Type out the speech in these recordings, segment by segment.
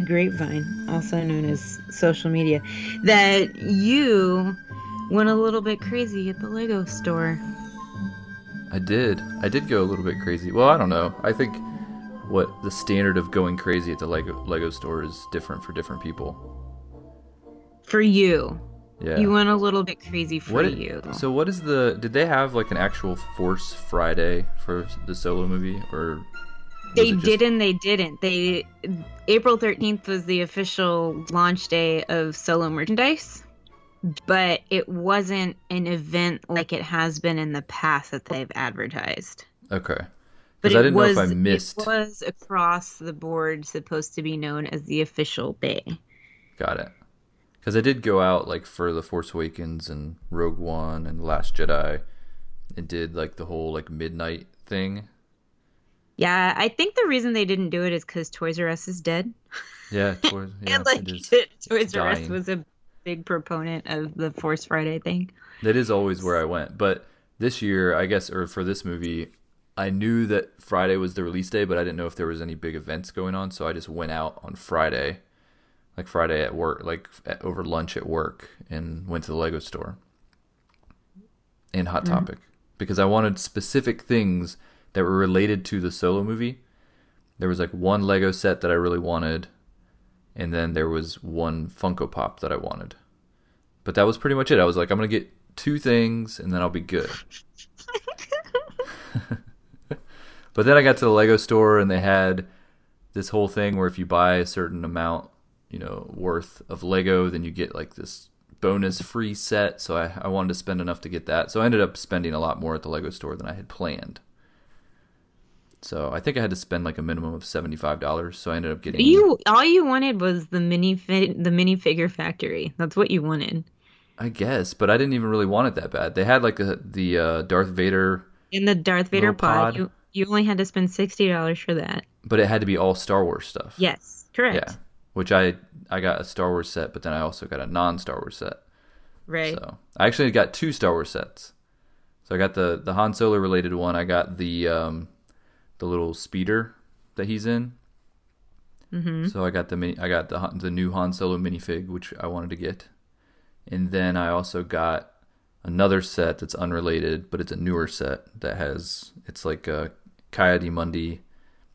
the grapevine, also known as social media, that you went a little bit crazy at the Lego store. I did. I did go a little bit crazy. Well, I don't know. I think what the standard of going crazy at the Lego Lego store is different for different people. For you. Yeah. You went a little bit crazy for what you. So what is the? Did they have like an actual Force Friday for the solo movie, or They just- did and they didn't. They April 13th was the official launch day of solo merchandise, but it wasn't an event like it has been in the past that they've advertised. Okay. But Because I didn't was, know if I missed. It was across the board supposed to be known as the official day. Got it. Because I did go out like for the Force Awakens and Rogue One and The Last Jedi, and did like the whole like midnight thing. Yeah, I think the reason they didn't do it is because Toys R Us is dead. Yeah, towards, yeah and like it. Toys R Us was a big proponent of the Force Friday thing. That is always where I went. But this year, I guess, or for this movie, I knew that Friday was the release day, but I didn't know if there was any big events going on. So I just went out on Friday, like Friday at work, like at, over lunch at work, and went to the Lego store and Hot mm-hmm. Topic because I wanted specific things that were related to the solo movie. There was like one Lego set that I really wanted, and then there was one Funko Pop that I wanted. But that was pretty much it. I was like, I'm gonna get two things, and then I'll be good. but then I got to the Lego store, and they had this whole thing where if you buy a certain amount, you know, worth of Lego, then you get like this bonus free set. So I, I wanted to spend enough to get that. So I ended up spending a lot more at the Lego store than I had planned. So I think I had to spend like a minimum of seventy five dollars. So I ended up getting You all you wanted was the mini fi- the minifigure factory. That's what you wanted. I guess, but I didn't even really want it that bad. They had like a, the uh, Darth Vader, In the Darth Vader pod, pod. you you only had to spend sixty dollars for that. but it had to be all Star Wars stuff. Yes, correct. Yeah, which I I got a Star Wars set, but then I also got a non Star Wars set. Right. So I actually got two Star Wars sets. So I got the the Han Solo related one. I got the um the little speeder that he's in. Mm-hmm. So I got the mini, I got the the new Han Solo minifig, which I wanted to get, and then I also got another set that's unrelated, but it's a newer set that has it's like uh, Kaya Mundi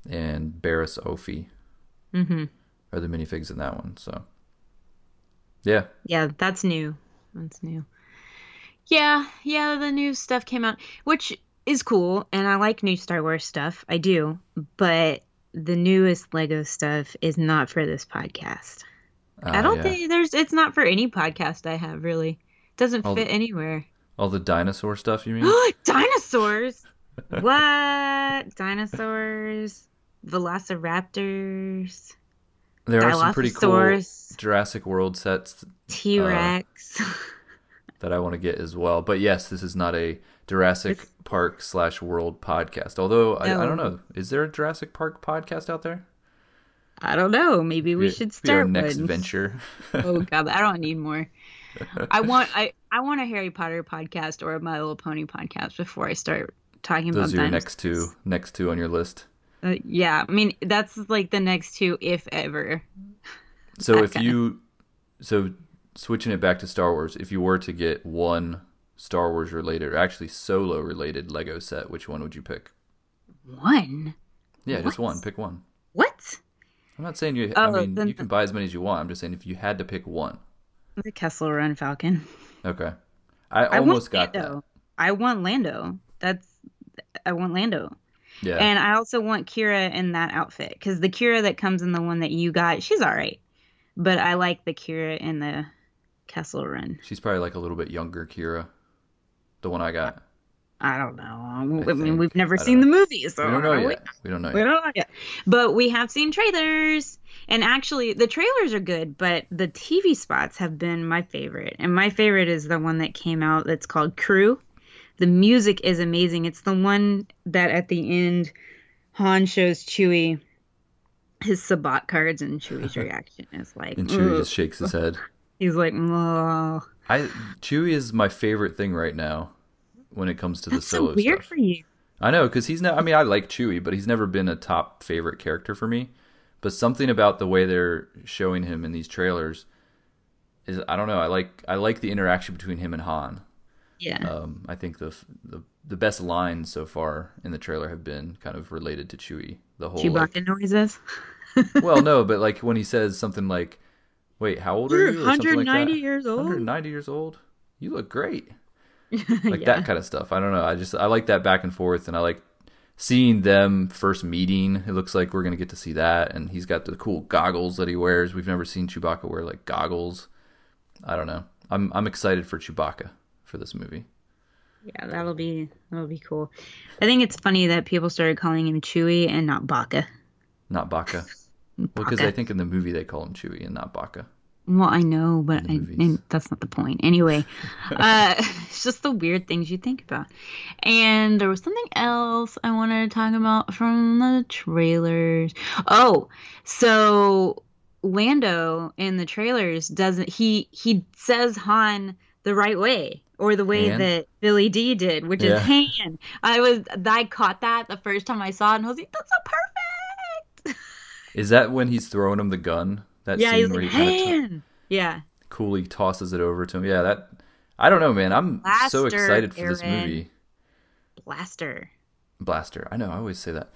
and Barriss Offee Mm-hmm. are the minifigs in that one. So yeah, Yeah, that's new. That's new. Yeah, yeah, the new stuff came out, which is cool, and I like new Star Wars stuff. I do, but the newest Lego stuff is not for this podcast. I Uh, don't yeah. think there's. It's not for any podcast I have really. It doesn't All fit the- anywhere. all the dinosaur stuff. You mean? Dinosaurs. what? Dinosaurs. Velociraptors. There are some pretty cool. Jurassic World sets T Rex. that I want to get as well. But yes, this is not a Jurassic It's- Park slash World podcast. Although I, I don't know, is there a Jurassic Park podcast out there? I don't know. Maybe we should be our start next one. venture. oh god, I don't need more. I want I I want a Harry Potter podcast or a My Little Pony podcast before I start talking Those are about your next two, next two on your list. Uh, yeah, I mean that's like the next two, if ever. So if kinda- you, so switching it back to Star Wars, if you were to get one Star Wars related, or actually solo related Lego set, which one would you pick? One. Yeah, just one. Pick one. What? I'm not saying you. I Oh, mean, then- you can buy as many as you want. I'm just saying if you had to pick one. The Kessel Run Falcon. Okay. I I almost got Lando. that. I want Lando. That's I want Lando. Yeah. And I also want Kira in that outfit because the Kira that comes in the one that you got, she's all right. But I like the Kira in the Kessel Run. She's probably like a little bit younger, Kira. The one I got. I don't know. Um, I, mean, think. we've never I seen know. the movie, so we don't know I yet. We don't know We yet. don't know yet. But we have seen trailers. And actually, the trailers are good, but the TV spots have been my favorite. And my favorite is the one that came out that's called Crew. The music is amazing. It's the one that at the end, Han shows Chewie his sabacc cards, and Chewie's reaction is like, And Chewie just shakes his head. he's like, oh, I Chewie is my favorite thing right now when it comes to the that's so weird stuff. for you. I know because he's not. I mean, I like Chewie, but he's never been a top favorite character for me. But something about the way they're showing him in these trailers is I don't know. I like I like the interaction between him and Han. Yeah. Um, I think the the the best lines so far in the trailer have been kind of related to Chewie. The whole like, Chewbacca noises. well, no, but like when he says something like, "Wait, how old You're are you?" or something like 190 that. years old? 190 years old. You look great. Like yeah. that kind of stuff. I don't know. I just I like that back and forth, and I like seeing them first meeting. It looks like we're gonna get to see that, and he's got the cool goggles that he wears. We've never seen Chewbacca wear like goggles. I don't know. I'm I'm excited for Chewbacca for this movie. Yeah, that'll be that'll be cool. I think it's funny that people started calling him Chewie and not Baka. Not Baka. Well, because I think in the movie they call him Chewie and not Baka. Well, I know, but I, that's not the point. Anyway, uh, it's just the weird things you think about. And there was something else I wanted to talk about from the trailers. Oh, so Lando in the trailers doesn't he he says Han the right way or the way that Billy Dee did, which Yeah. is Han. I was I caught that the first time I saw it and I was like, that's so perfect. Is that when he's throwing him the gun? That yeah, scene he's where like he of Han. yeah. coolly tosses it over to him. Yeah, that I don't know, man. I'm so excited for this movie. Blaster. Blaster. I know, I always say that.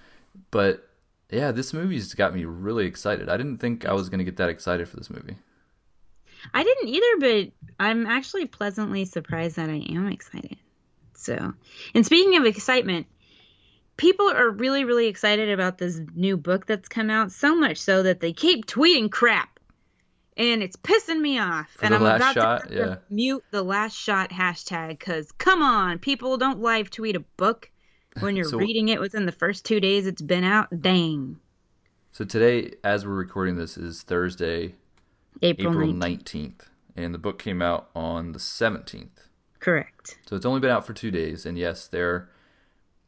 But yeah, this movie's got me really excited. I didn't think I was going to get that excited for this movie. I didn't either, but I'm actually pleasantly surprised that I am excited. So, and speaking of excitement, people are really, really excited about this new book that's come out, so much so that they keep tweeting crap. And it's pissing me off. For and I'm about shot, to yeah. mute the last shot hashtag because, come on, people don't live tweet a book when you're So- reading it within the first two days it's been out. Dang. So today, as we're recording this, is Thursday, April, April 19th. 19th. And the book came out on the 17th. Correct. So it's only been out for two days. And yes, there,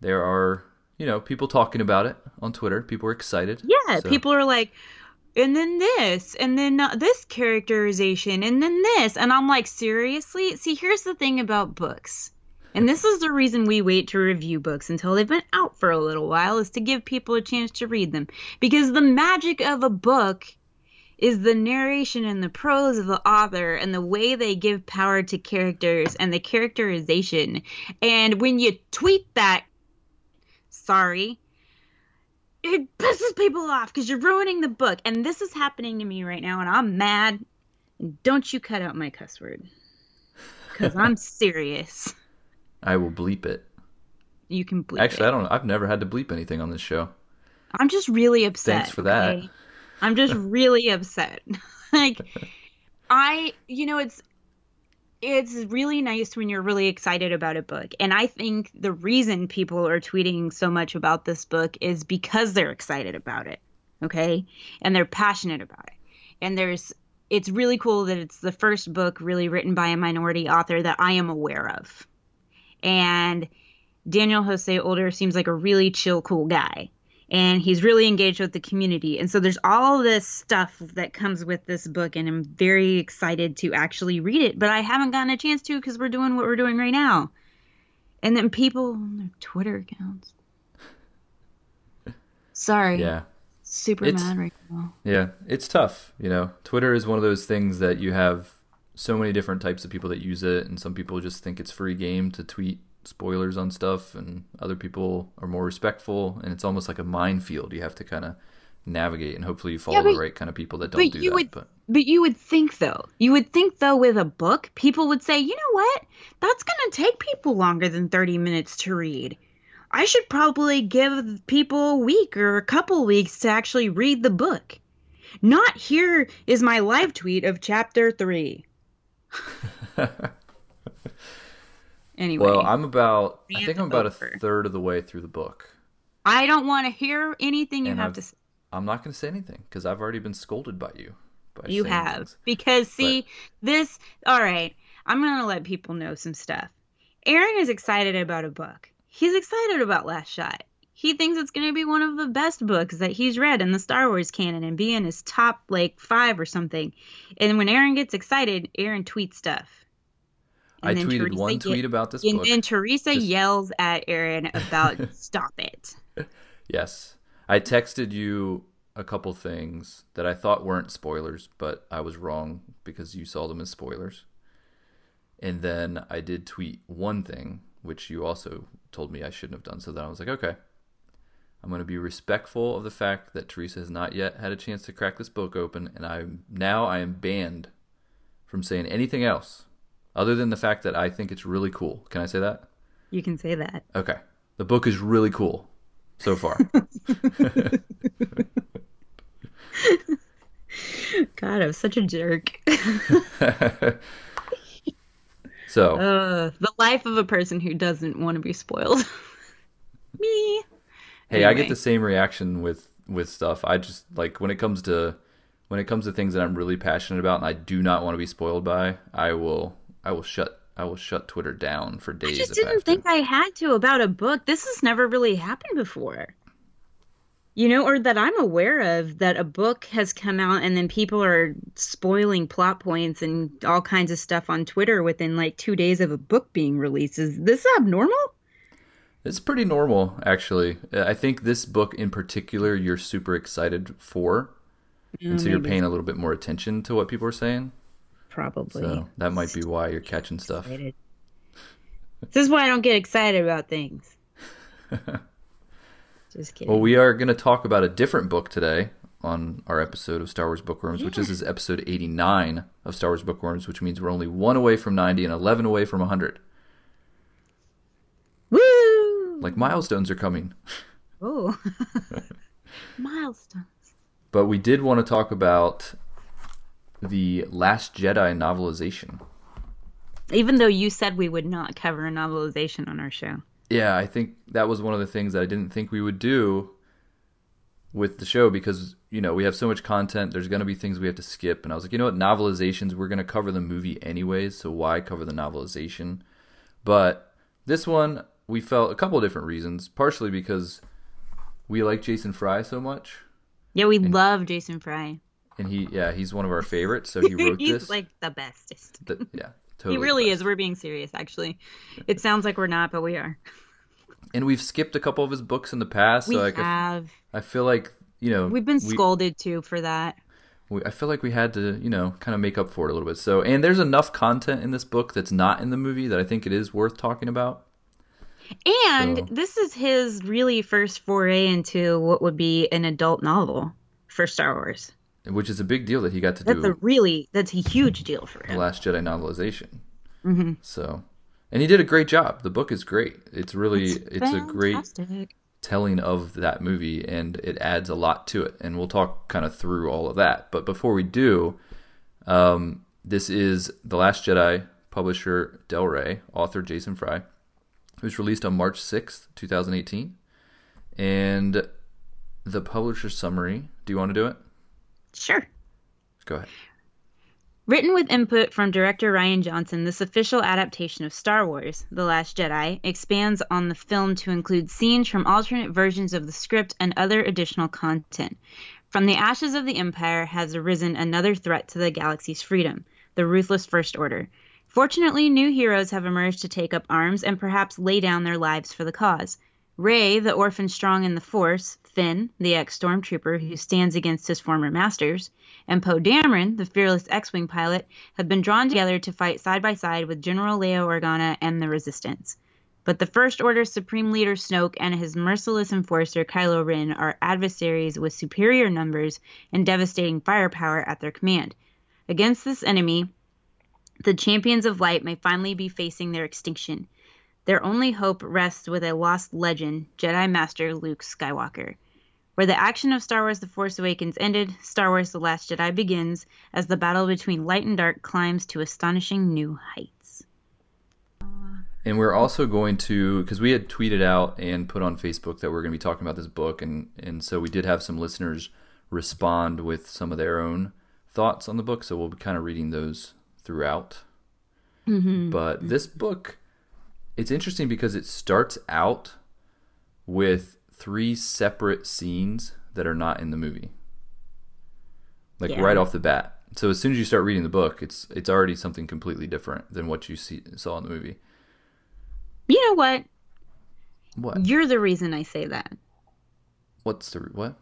there are, you know, people talking about it on Twitter. People are excited. Yeah, So- people are like, and then this, and then uh, this characterization, and then this. And I'm like, seriously? See, here's the thing about books. And this is the reason we wait to review books until they've been out for a little while, is to give people a chance to read them. Because the magic of a book is the narration and the prose of the author and the way they give power to characters and the characterization. And when you tweet that, sorry, it pisses people off because you're ruining the book. And this is happening to me right now, and I'm mad. And don't you cut out my cuss word. Because I'm serious. I will bleep it. You can bleep Actually, I don't. I've never had to bleep anything on this show. I'm just really upset. Thanks for that. okay? I'm just really upset. like I, you know, it's it's really nice when you're really excited about a book. And I think the reason people are tweeting so much about this book is because they're excited about it. Okay? And they're passionate about it. And there's it's really cool that it's the first book really written by a minority author that I am aware of. And Daniel Jose Older seems like a really chill, cool guy. And he's really engaged with the community. And so there's all this stuff that comes with this book, and I'm very excited to actually read it. But I haven't gotten a chance to because we're doing what we're doing right now. And then people on their Twitter accounts. Sorry. Yeah. Super It's- mad right now. Yeah, it's tough. You know, Twitter is one of those things that you have so many different types of people that use it, and some people just think it's free game to tweet spoilers on stuff, and other people are more respectful, and it's almost like a minefield. You have to kind of navigate, and hopefully you follow Yeah, but- the right kind of people that don't do you that. would but but you would think though you would think though with a book people would say you know what that's going to take people longer than 30 minutes to read i should probably give people a week or a couple weeks to actually read the book not here is my live tweet of chapter 3 Anyway, Well, I'm about. I think I'm about over. a third of the way through the book. I don't want to hear anything you And have I've- to say. I'm not going to say anything because I've already been scolded by you. By You have. things. Because, see, this, all right, I'm going to let people know some stuff. Aaron is excited about a book. He's excited about Last Shot. He thinks it's going to be one of the best books that he's read in the Star Wars canon and be in his top, like, five or something. And when Aaron gets excited, Aaron tweets stuff. I tweeted Teresa one ye- tweet about this And book. then Teresa Just- yells at Aaron about stop it. Yes. I texted you a couple things that I thought weren't spoilers, but I was wrong because you saw them as spoilers. And then I did tweet one thing, which you also told me I shouldn't have done. So then I was like, okay, I'm going to be respectful of the fact that Teresa has not yet had a chance to crack this book open, and I now I am banned from saying anything else other than the fact that I think it's really cool. Can I say that? You can say that. Okay. The book is really cool so far. God, I'm such a jerk. so, Uh, the life of a person who doesn't want to be spoiled. Me. hey, I get the same reaction with with stuff. I just like when it comes to when it comes to things that I'm really passionate about and I do not want to be spoiled by, I will I will shut I will shut Twitter down for days. I just didn't have think. I had to about a book. This has never really happened before. You know, or that I'm aware of that a book has come out and then people are spoiling plot points and all kinds of stuff on Twitter within like two days of a book being released. Is this abnormal? It's pretty normal actually. I think this book in particular you're super excited for. And so you're mm, maybe. paying a little bit more attention to what people are saying. Probably. So that might be why you're catching stuff. excited. This is why I don't get excited about things. Just kidding. Well, we are going to talk about a different book today on our episode of Star Wars Bookworms, which is, is episode 89 of Star Wars Bookworms, which means we're only one away from 90 and 11 away from 100. Woo! Like milestones are coming. Oh. milestones. But we did want to talk about the Last Jedi novelization. Even though you said we would not cover a novelization on our show. Yeah, I think that was one of the things that I didn't think we would do with the show because, you know, we have so much content. There's going to be things we have to skip. And I was like, you know what? Novelizations, we're going to cover the movie anyways. So why cover the novelization? But this one, we felt a couple of different reasons. Partially because we like Jason Fry so much. Yeah, we love Jason Fry. And he, yeah, he's one of our favorites. So he wrote He's this. like the bestest. The- yeah, totally. he really is. We're being serious, actually. It sounds like we're not, but we are. And we've skipped a couple of his books in the past. We so like, I, have. I feel like, you know, We've been we- scolded too for that. we, I feel like we had to, you know, kind of make up for it a little bit. So, and there's enough content in this book that's not in the movie that I think it is worth talking about. And So- this is his really first foray into what would be an adult novel for Star Wars. Which is a big deal that he got to That's do That's a really that's a huge deal for the him. Last Jedi novelization. Mm-hmm. So, and he did a great job. The book is great. It's really, it's, a great telling of that movie, and it adds a lot to it. And we'll talk kind of through all of that. But before we do, um, this is The Last Jedi, publisher Del Rey, author Jason Fry. It was released on March 6th, 2018. And the publisher summary, do you want to do it? Sure. Go ahead. Written with input from director Rian Johnson, this official adaptation of Star Wars, The Last Jedi, expands on the film to include scenes from alternate versions of the script and other additional content. From the ashes of the Empire has arisen another threat to the galaxy's freedom the ruthless First Order. Fortunately, new heroes have emerged to take up arms and perhaps lay down their lives for the cause. Rey, the orphan strong in the Force, Finn, the ex stormtrooper who stands against his former masters, and Poe Dameron, the fearless X Wing pilot, have been drawn together to fight side by side with General Leia Organa and the Resistance. But the First Order's supreme leader Snoke and his merciless enforcer Kylo Ren are adversaries with superior numbers and devastating firepower at their command. Against this enemy, the champions of light may finally be facing their extinction. Their only hope rests with a lost legend, Jedi Master Luke Skywalker. Where the action of Star Wars The Force Awakens ended, Star Wars The Last Jedi begins as the battle between light and dark climbs to astonishing new heights. And we're also going to because we had tweeted out and put on Facebook that we're going to be talking about this book, and and so we did have some listeners respond with some of their own thoughts on the book. So we'll be kind of reading those throughout. Mm-hmm. But this book, it's interesting because it starts out with three separate scenes that are not in the movie, like Yeah. right off the bat. So as soon as you start reading the book, it's it's already something completely different than what you see saw in the movie. You know what? What? You're the reason I say that. What's the what?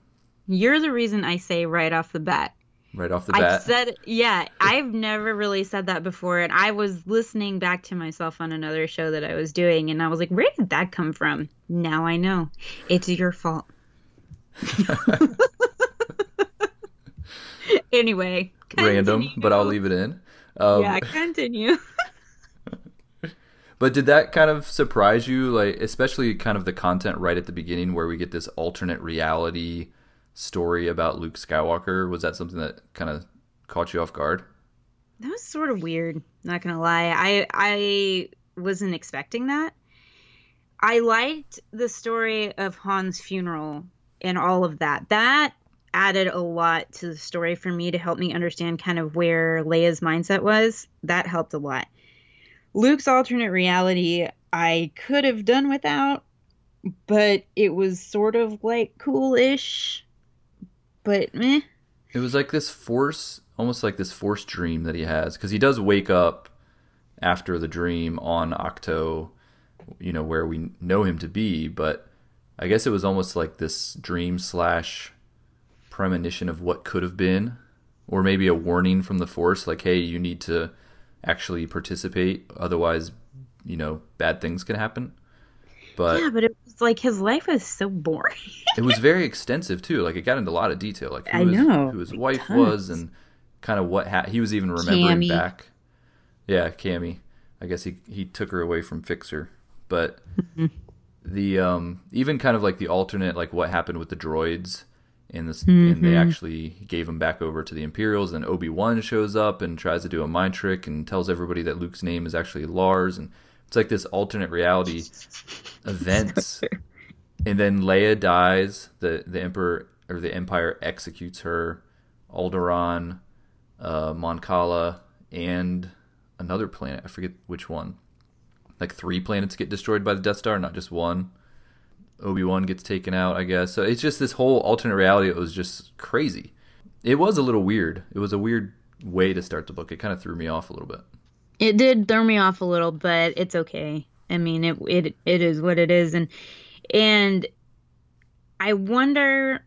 You're the reason I say right off the bat. Right off the bat. I've said, yeah, I've never really said that before. And I was listening back to myself on another show that I was doing, and I was like, where did that come from? Now I know. It's your fault. anyway. random, but I'll leave it in. Um, yeah, continue. But did that kind of surprise you, like especially kind of the content right at the beginning, where we get this alternate reality story about Luke Skywalker? Was that something that kind of caught you off guard? That was sort of weird, not gonna lie. I I wasn't expecting that. I liked the story of Han's funeral and all of that. That added a lot to the story for me to help me understand kind of where Leia's mindset was. That helped a lot. Luke's alternate reality I could have done without, but it was sort of like cool-ish. But meh. It was like this force, almost like this force dream that he has, because he does wake up after the dream on Ahch-To, you know, where we know him to be. But I guess it was almost like this dream slash premonition of what could have been, or maybe a warning from the force, like, hey, you need to actually participate, otherwise, you know, bad things can happen. But yeah, but it was like his life was so boring. it was very extensive too. Like it got into a lot of detail, like who, I his, know, who his wife tons. was, and kind of what ha- he was even remembering Camie. back. Yeah, Camie. I guess he he took her away from Fixer, but Mm-hmm. the um even kind of like the alternate like what happened with the droids in this and Mm-hmm. they actually gave him back over to the Imperials and Obi-Wan shows up and tries to do a mind trick and tells everybody that Luke's name is actually Lars and it's like this alternate reality events and then Leia dies. The the emperor or the empire executes her. Alderaan, uh, Mon Cala, and another planet. I forget which one. Like three planets get destroyed by the Death Star, not just one. Obi Wan gets taken out, I guess. So it's just this whole alternate reality. It was just crazy. It was a little weird. It was a weird way to start the book. It kind of threw me off a little bit. It did throw me off a little, but it's okay. I mean, it it it is what it is, and and I wonder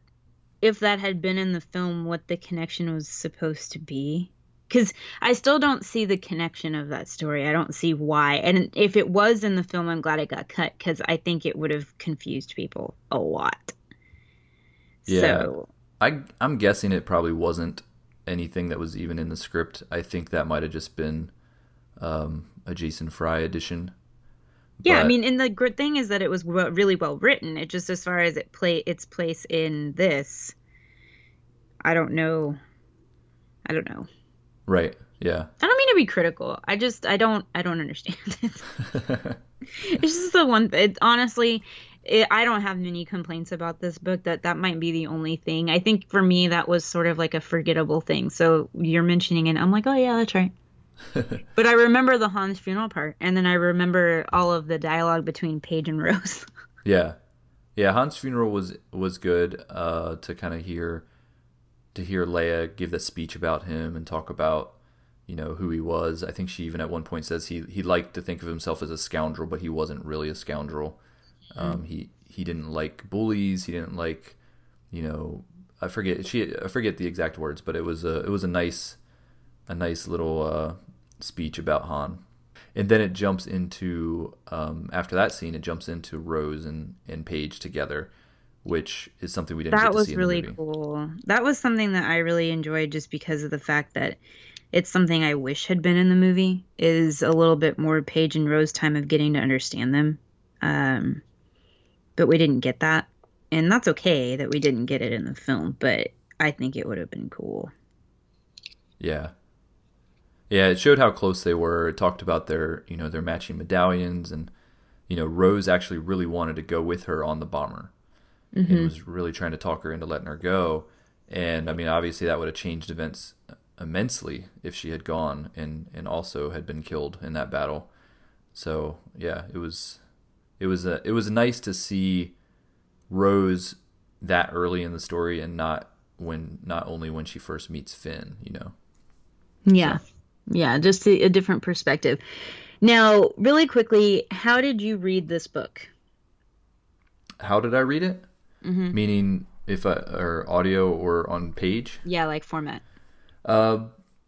if that had been in the film, what the connection was supposed to be. Because I still don't see the connection of that story. I don't see why. And if it was in the film, I'm glad it got cut because I think it would have confused people a lot. Yeah. So I I'm guessing it probably wasn't anything that was even in the script. I think that might have just been um, a Jason Fry edition. Yeah, I mean, and the good thing is that it was well, really well written. It just as far as it play its place in this, I don't know. I don't know. Right. Yeah. I don't mean to be critical. I just I don't I don't understand it. it's just the one. It, honestly, it, I don't have many complaints about this book. That that might be the only thing. I think for me that was sort of like a forgettable thing. So you're mentioning it, I'm like, oh yeah, that's right. but I remember the Hans funeral part, and then I remember all of the dialogue between Paige and Rose. Yeah. Yeah, Han's funeral was was good uh, to kind of hear to hear Leia give that speech about him and talk about you know who he was. I think she even at one point says he he liked to think of himself as a scoundrel, but he wasn't really a scoundrel. Um, he he didn't like bullies. He didn't like you know I forget she I forget the exact words, but it was a it was a nice a nice little uh, speech about Han. And then it jumps into um, after that scene, it jumps into Rose and, and Paige together, which is something we didn't. get that was really cool. That was something that I really enjoyed just because of the fact that it's something I wish had been in the movie is a little bit more Paige and Rose time of getting to understand them. Um, but we didn't get that. And that's okay that we didn't get it in the film, but I think it would have been cool. Yeah, Yeah, it showed how close they were. It talked about their, you know, their matching medallions, and you know, Rose actually really wanted to go with her on the bomber, mm-hmm. and was really trying to talk her into letting her go. And I mean, obviously, that would have changed events immensely if she had gone and and also had been killed in that battle. So yeah, it was it was a, it was nice to see Rose that early in the story and not when not only when she first meets Finn, you know. Yeah. So. Yeah, just a, a different perspective. Now, really quickly, how did you read this book? How did I read it? Mm-hmm. Meaning, if I, or audio or on page? Yeah, like format. Uh,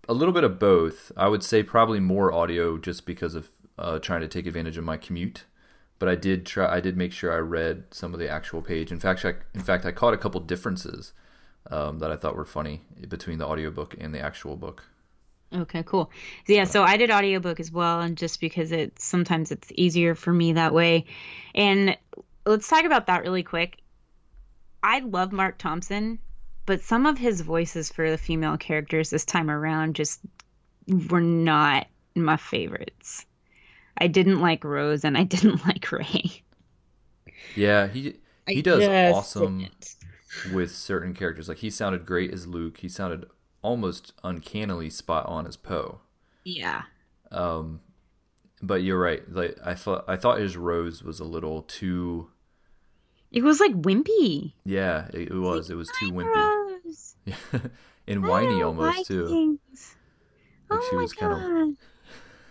a little bit of both. I would say probably more audio, just because of uh, trying to take advantage of my commute. But I did try. I did make sure I read some of the actual page. In fact, I, in fact, I caught a couple differences um, that I thought were funny between the audiobook and the actual book. Okay, cool. Yeah, so I did audiobook as well, and just because it's sometimes it's easier for me that way. And let's talk about that really quick. I love Marc Thompson, but some of his voices for the female characters this time around just were not my favorites. I didn't like Rose and I didn't like Rey. Yeah, he he does awesome didn't. with certain characters. Like he sounded great as Luke. He sounded almost uncannily spot on as Poe. Yeah. Um, but you're right. Like I thought, I thought his Rose was a little too. It was like wimpy. Yeah, it, it was. It was too wimpy. Rose. and whiny almost like too. Things. Like oh she was kind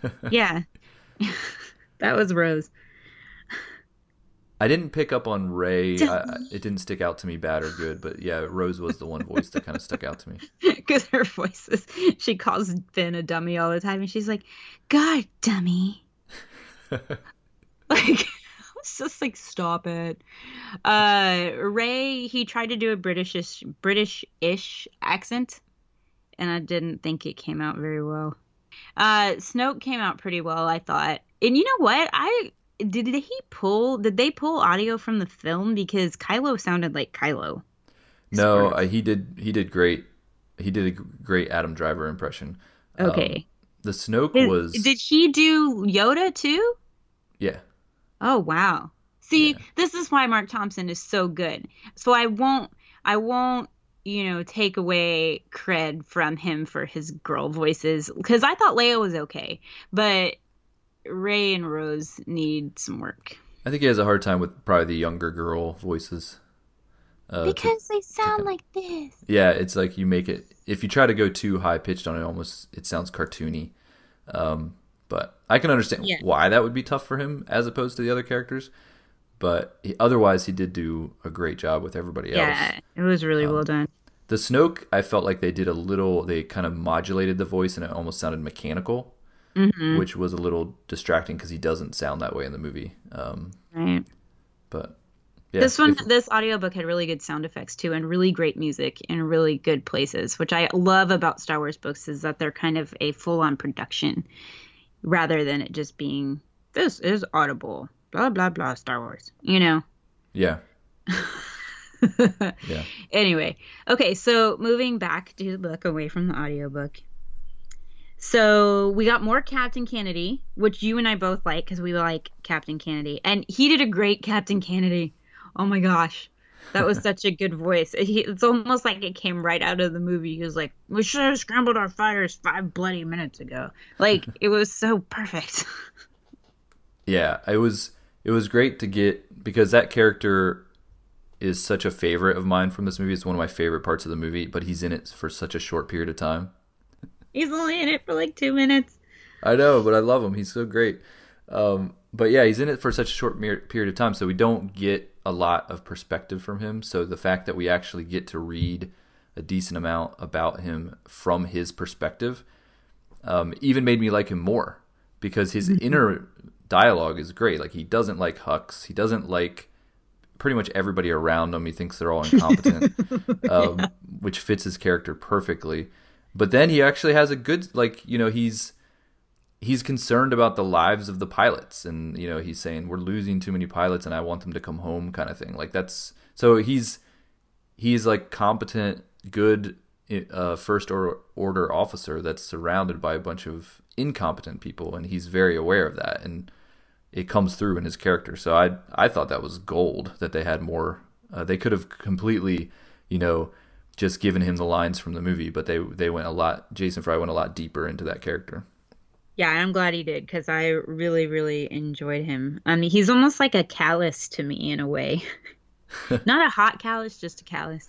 of. yeah, that was Rose. I didn't pick up on Rey. I, it didn't stick out to me bad or good, but yeah, Rose was the one voice that kind of stuck out to me. Because her voice is, she calls Finn a dummy all the time, and she's like, "God, dummy." like, it's just like, stop it. Uh, Rey, he tried to do a Britishish, British-ish accent, and I didn't think it came out very well. Uh, Snoke came out pretty well, I thought. And you know what? I did he pull? Did they pull audio from the film because Kylo sounded like Kylo? No, uh, he did. He did great. He did a great Adam Driver impression. Okay. Um, the Snoke did, was. Did he do Yoda too? Yeah. Oh wow. See, yeah. this is why Marc Thompson is so good. So I won't. I won't you know, take away cred from him for his girl voices because I thought Leia was okay, but Rey and Rose need some work. I think he has a hard time with probably the younger girl voices. Uh, because to, they sound like this. Yeah, it's like you make it. If you try to go too high pitched on it, almost it sounds cartoony. Um, but I can understand yeah. why that would be tough for him as opposed to the other characters. But he, otherwise, he did do a great job with everybody else. Yeah, it was really um, well done. The Snoke, I felt like they did a little. They kind of modulated the voice, and it almost sounded mechanical mm-hmm. which was a little distracting because he doesn't sound that way in the movie. Um, right. But yeah, this one, if, this audiobook had really good sound effects too, and really great music in really good places, which I love about Star Wars books is that they're kind of a full-on production rather than it just being this is audible, blah blah blah, Star Wars. You know. Yeah. yeah. Anyway, okay, so moving back to the book away from the audiobook. So we got more Captain Canady, which you and I both like because we like Captain Canady, and he did a great Captain Canady. Oh my gosh, that was such a good voice. He, it's almost like it came right out of the movie. He was like, "We should have scrambled our fires five bloody minutes ago." Like it was so perfect. yeah, it was. It was great to get because that character is such a favorite of mine from this movie. It's one of my favorite parts of the movie, but he's in it for such a short period of time. He's only in it for like two minutes. I know, but I love him. He's so great. Um, but yeah, he's in it for such a short period of time, so we don't get a lot of perspective from him. So the fact that we actually get to read a decent amount about him from his perspective um, even made me like him more because his inner dialogue is great. Like he doesn't like Hux. He doesn't like pretty much everybody around him. He thinks they're all incompetent, um, yeah. which fits his character perfectly. But then he actually has a good like you know he's he's concerned about the lives of the pilots and you know he's saying we're losing too many pilots and I want them to come home kind of thing. Like that's so he's he's like competent, good a first or, order officer that's surrounded by a bunch of incompetent people, and he's very aware of that, and it comes through in his character. So I I thought that was gold that they had more. Uh, they could have completely, you know, just given him the lines from the movie, but they they went a lot. Jason Fry went a lot deeper into that character. Yeah, I'm glad he did because I really, really enjoyed him. I mean, he's almost like a Kallus to me in a way. Not a hot Kallus, just a Kallus.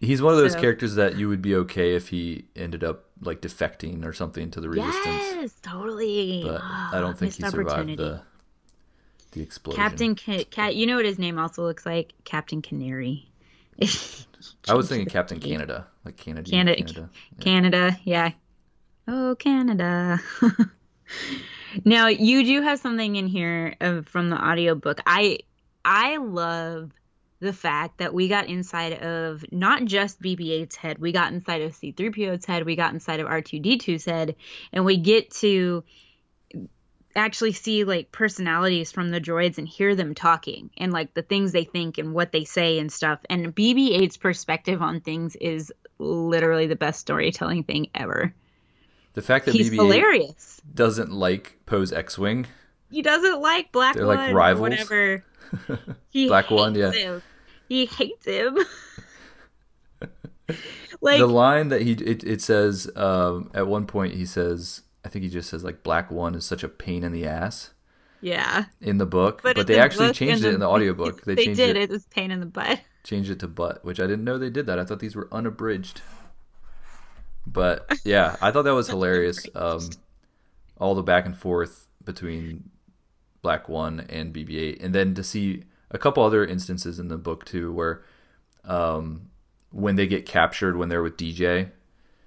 He's one of those so. characters that you would be okay if he ended up like defecting or something to the resistance. Yes, totally. But oh, I don't think he survived the the explosion. Captain Cat. You know what his name also looks like? Captain Canary. I was thinking Captain Canada, like Canada. Canada. Canada. Yeah. Canada. Yeah. Oh, Canada. now you do have something in here uh, from the audiobook. I I love the fact that we got inside of not just BB-8's head, we got inside of C-3PO's head, we got inside of R2-D2's head, and we get to actually see like personalities from the droids and hear them talking and like the things they think and what they say and stuff. And BB-8's perspective on things is literally the best storytelling thing ever. The fact that he's BB-8 hilarious doesn't like Poe's X-wing. He doesn't like Black They're One like rivals. whatever. He Black One, yeah. Him. He hates him. like the line that he it, it says um, at one point he says I think he just says like Black One is such a pain in the ass. Yeah. In the book, but, but they actually changed it in the audiobook. They, they did. It, it was pain in the butt. Changed it to butt, which I didn't know they did that. I thought these were unabridged. But yeah, I thought that was hilarious. Um, all the back and forth between Black One and BB-8, and then to see a couple other instances in the book too, where um, when they get captured when they're with DJ.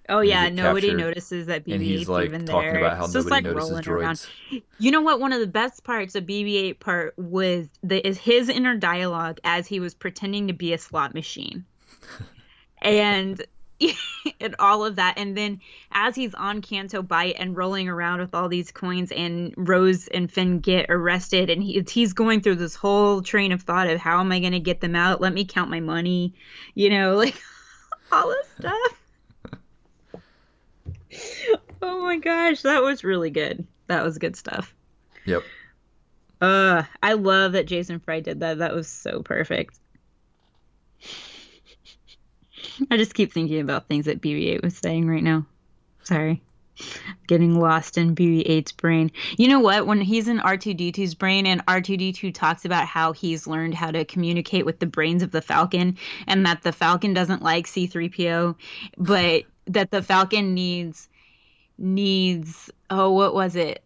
Oh yeah, nobody captured, notices that BB-8's like even talking there. about how it's nobody like notices droids. Around. You know what? One of the best parts of BB-8 part was the is his inner dialogue as he was pretending to be a slot machine, and and all of that. And then as he's on Canto Bight and rolling around with all these coins, and Rose and Finn get arrested, and he, he's going through this whole train of thought of how am I going to get them out? Let me count my money, you know, like all this stuff. Oh my gosh, that was really good. That was good stuff. Yep. Uh, I love that Jason Fry did that. That was so perfect. I just keep thinking about things that BB-8 was saying right now. Sorry. Getting lost in BB-8's brain. You know what? When he's in R2-D2's brain and R2-D2 talks about how he's learned how to communicate with the brains of the Falcon and that the Falcon doesn't like C-3PO, but that the Falcon needs needs oh what was it?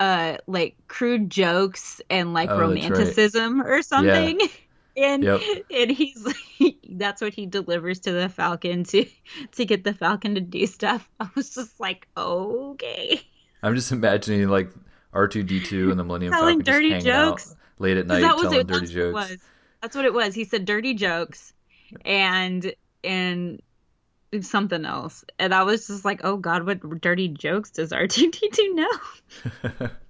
Uh like crude jokes and like oh, romanticism right. or something. Yeah. and yep. and he's like, that's what he delivers to the falcon to to get the falcon to do stuff i was just like okay i'm just imagining like r2d2 and the millennium telling falcon dirty just jokes late at night telling it, dirty jokes was. that's what it was he said dirty jokes and and something else and i was just like oh god what dirty jokes does r2d2 know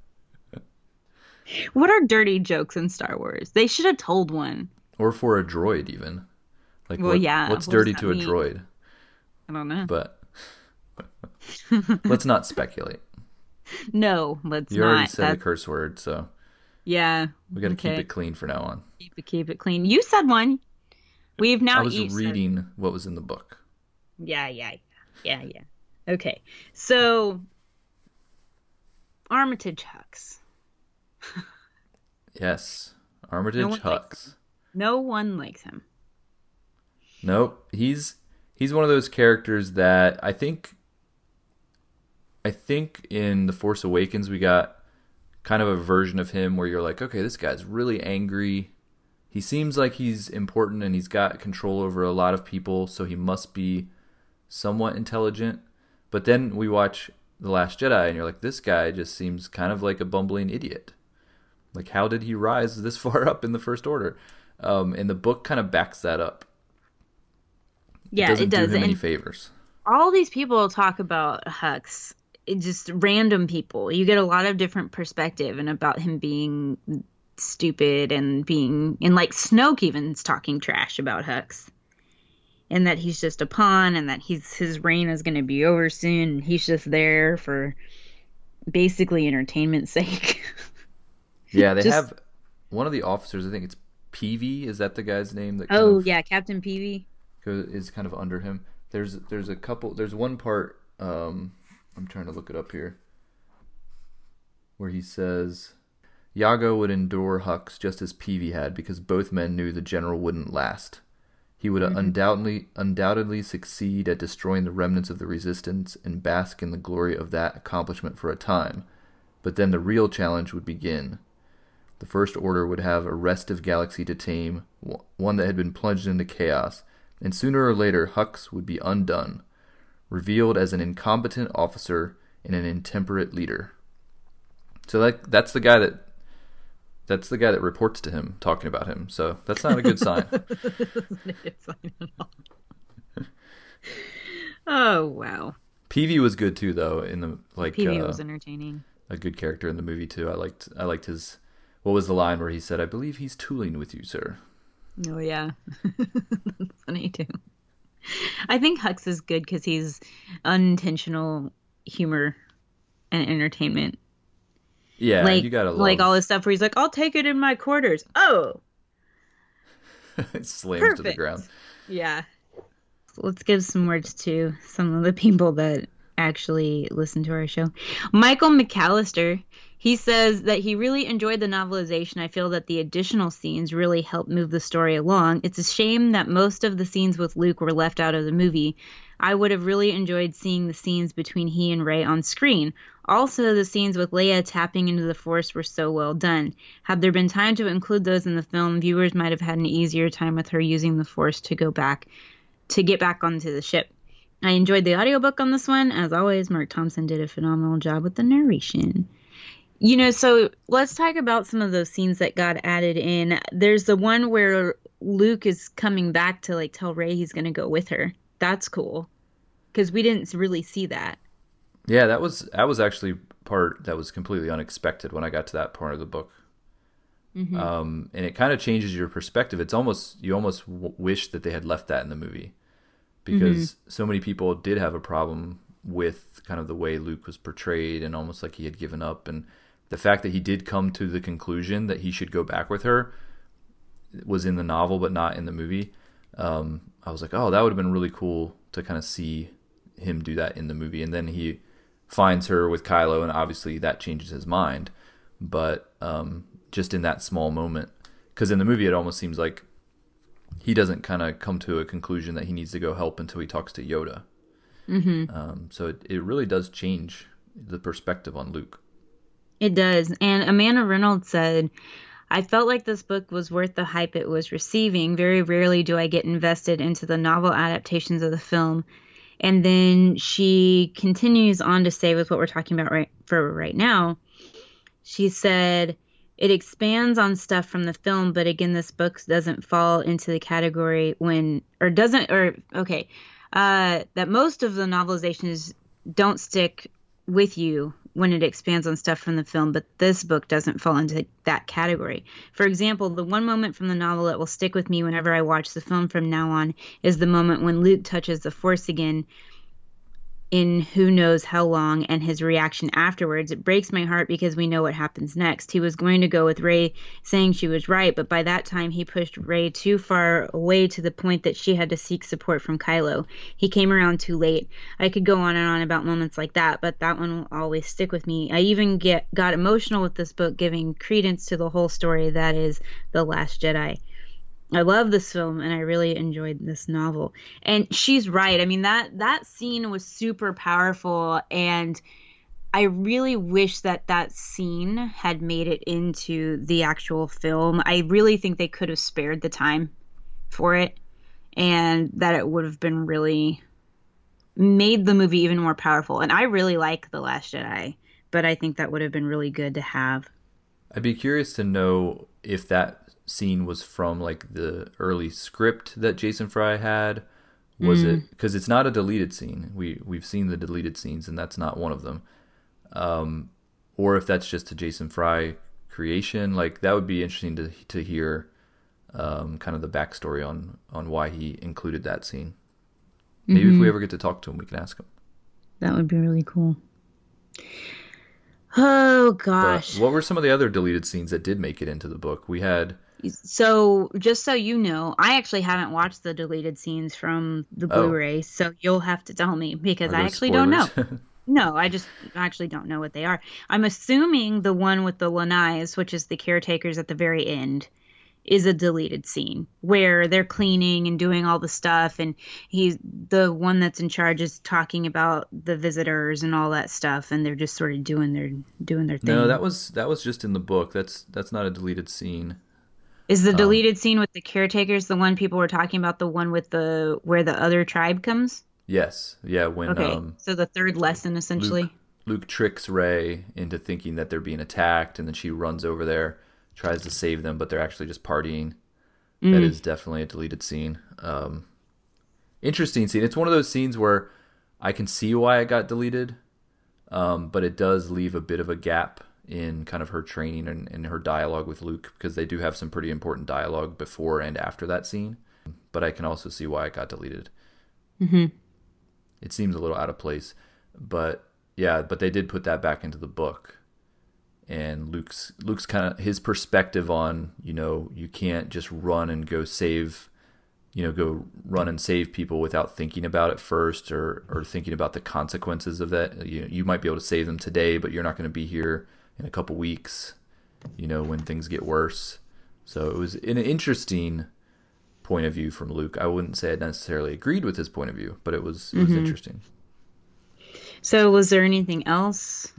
what are dirty jokes in Star Wars? They should have told one. Or for a droid, even. Like, well, what, yeah. What's what dirty to mean? a droid? I don't know. But let's not speculate. No, let's you not. You already said That's... a curse word, so. Yeah. We got to okay. keep it clean for now on. Keep it, keep it clean. You said one. We've now. I was reading said... what was in the book. Yeah, yeah, yeah, yeah. Okay, so Armitage Hux. yes, Armitage no Hux. No one likes him. Nope, he's he's one of those characters that I think I think in The Force Awakens we got kind of a version of him where you're like, okay, this guy's really angry. He seems like he's important and he's got control over a lot of people, so he must be somewhat intelligent. But then we watch The Last Jedi and you're like, this guy just seems kind of like a bumbling idiot. Like, how did he rise this far up in the First Order? Um, and the book kind of backs that up. Yeah, it, it does. Do him any favors. All these people talk about Hux, just random people. You get a lot of different perspective and about him being stupid and being and like Snoke even's talking trash about Hux. And that he's just a pawn and that he's his reign is going to be over soon and he's just there for basically entertainment's sake. Yeah, they Just- have one of the officers. I think it's Peavey. Is that the guy's name? That oh of yeah, Captain Peavey. is kind of under him. There's there's a couple. There's one part. Um, I'm trying to look it up here, where he says, "Yago would endure Hux just as Peavey had, because both men knew the general wouldn't last. He would mm-hmm. undoubtedly undoubtedly succeed at destroying the remnants of the resistance and bask in the glory of that accomplishment for a time, but then the real challenge would begin." The First Order would have a restive galaxy to tame, one that had been plunged into chaos, and sooner or later Hux would be undone, revealed as an incompetent officer and an intemperate leader. So that that's the guy that that's the guy that reports to him talking about him. So that's not a good sign. oh wow, Peavey was good too though in the like Peavey uh, was entertaining. a good character in the movie too. I liked I liked his what was the line where he said, "I believe he's tooling with you, sir." Oh yeah, that's funny too. I think Hux is good because he's unintentional humor and entertainment. Yeah, like you gotta love like all this stuff where he's like, "I'll take it in my quarters." Oh, it slams to the ground. yeah. Let's give some words to some of the people that actually listen to our show. Michael McAllister, he says that he really enjoyed the novelization. I feel that the additional scenes really helped move the story along. It's a shame that most of the scenes with Luke were left out of the movie. I would have really enjoyed seeing the scenes between he and Rey on screen. Also, the scenes with Leia tapping into the Force were so well done. Had there been time to include those in the film, viewers might have had an easier time with her using the Force to go back to get back onto the ship. I enjoyed the audiobook on this one. As always, Marc Thompson did a phenomenal job with the narration. You know, so let's talk about some of those scenes that got added in. There's the one where Luke is coming back to like tell Rey he's going to go with her. That's cool. Cuz we didn't really see that. Yeah, that was that was actually part that was completely unexpected when I got to that part of the book. Um, and it kind of changes your perspective. It's almost you almost w- wish that they had left that in the movie because so many people did have a problem with kind of the way Luke was portrayed and almost like he had given up and the fact that he did come to the conclusion that he should go back with her was in the novel but not in the movie. Um, I was like, oh, that would have been really cool to kind of see him do that in the movie. And then he finds her with Kylo, and obviously that changes his mind. But um, just in that small moment, because in the movie it almost seems like he doesn't kind of come to a conclusion that he needs to go help until he talks to Yoda. Mm-hmm. Um, so it, it really does change the perspective on Luke. It does. And Amanda Reynolds said, I felt like this book was worth the hype it was receiving. Very rarely do I get invested into the novel adaptations of the film. And then she continues on to say, with what we're talking about right for right now, she said, it expands on stuff from the film, but again, this book doesn't fall into the category when, or doesn't, or okay, uh, that most of the novelizations don't stick with you when it expands on stuff from the film, but this book doesn't fall into that category. For example, the one moment from the novel that will stick with me whenever I watch the film from now on is the moment when Luke touches the Force again in who knows how long and his reaction afterwards. It breaks my heart because we know what happens next. He was going to go with Rey saying she was right, but by that time he pushed Rey too far away to the point that she had to seek support from Kylo. He came around too late. I could go on and on about moments like that, but that one will always stick with me. I even get got emotional with this book giving credence to the whole story that is The Last Jedi. I love this film and I really enjoyed this novel. And she's right. I mean that that scene was super powerful and I really wish that that scene had made it into the actual film. I really think they could have spared the time for it and that it would have been really made the movie even more powerful. And I really like The Last Jedi, but I think that would have been really good to have. I'd be curious to know if that scene was from like the early script that Jason Fry had. Was it because it's not a deleted scene? We we've seen the deleted scenes, and that's not one of them. Um, or if that's just a Jason Fry creation, like that would be interesting to to hear, um, kind of the backstory on on why he included that scene. Maybe if we ever get to talk to him, we can ask him. That would be really cool. Oh But gosh. what were some of the other deleted scenes that did make it into the book? We had So, just so you know, I actually haven't watched the deleted scenes from the Oh. Blu-ray, so you'll have to tell me because I actually don't know. No, I just actually don't know what they are. I'm assuming the one with the Lanais, which is the caretakers at the very end, is a deleted scene where they're cleaning and doing all the stuff, and he's the one that's in charge is talking about the visitors and all that stuff, and they're just sort of doing their doing their thing. no, that was that was just in the book. That's that's not a deleted scene. Is the deleted scene with the caretakers the one people were talking about? The one with the where the other tribe comes? Yes, yeah. When Okay, um, so the third lesson essentially. Luke, Luke tricks Rey into thinking that they're being attacked, and then she runs over there, tries to save them, but they're actually just partying. That is definitely a deleted scene. Um, interesting scene. It's one of those scenes where I can see why it got deleted, um, but it does leave a bit of a gap in kind of her training and, and her dialogue with Luke because they do have some pretty important dialogue before and after that scene. But I can also see why it got deleted. Mm-hmm. It seems a little out of place, but yeah, but they did put that back into the book. And Luke's Luke's kind of his perspective on you know you can't just run and go save, you know, go run and save people without thinking about it first or or thinking about the consequences of that. You you might be able to save them today, but you're not going to be here in a couple weeks, you know, when things get worse. So it was an interesting point of view from Luke. I wouldn't say I necessarily agreed with his point of view, but it was it was interesting. So was there anything else?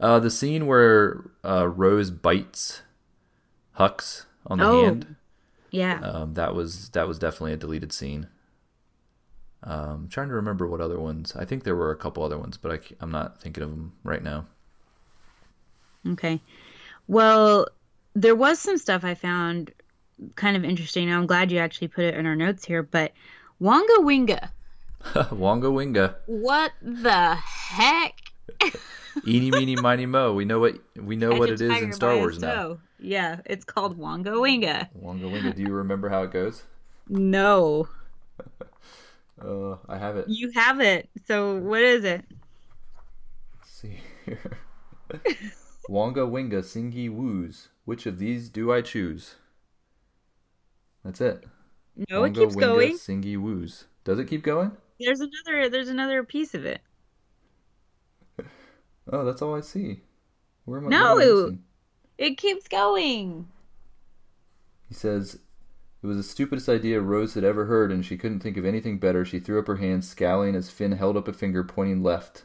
Uh, the scene where uh, Rose bites Hux on the Oh. hand, Yeah. um, that was that was definitely a deleted scene. Um, trying to remember what other ones. I think there were a couple other ones, but I, am not thinking of them right now. Okay. Well, there was some stuff I found kind of interesting. I'm glad you actually put it in our notes here, but Wonga Winga. Wonga Winga, What the heck? eeny meeny miny mo. We know what we know what it Catch is in Star Wars now. toe. Yeah, it's called Wonga Winga. Wonga Winga. Do you remember how it goes? No, Uh, I have it. you have it. So what is it? Let's see here. Wonga Winga Singi Woos. Which of these do I choose? That's it. No, it keeps Winga going. Singi Woos. Does it keep going? There's another. There's another piece of it. Oh, that's all I see. Where am I? No. what am I? It keeps going. He says, It was the stupidest idea Rose had ever heard, and she couldn't think of anything better. She threw up her hands, scowling as Finn held up a finger pointing left.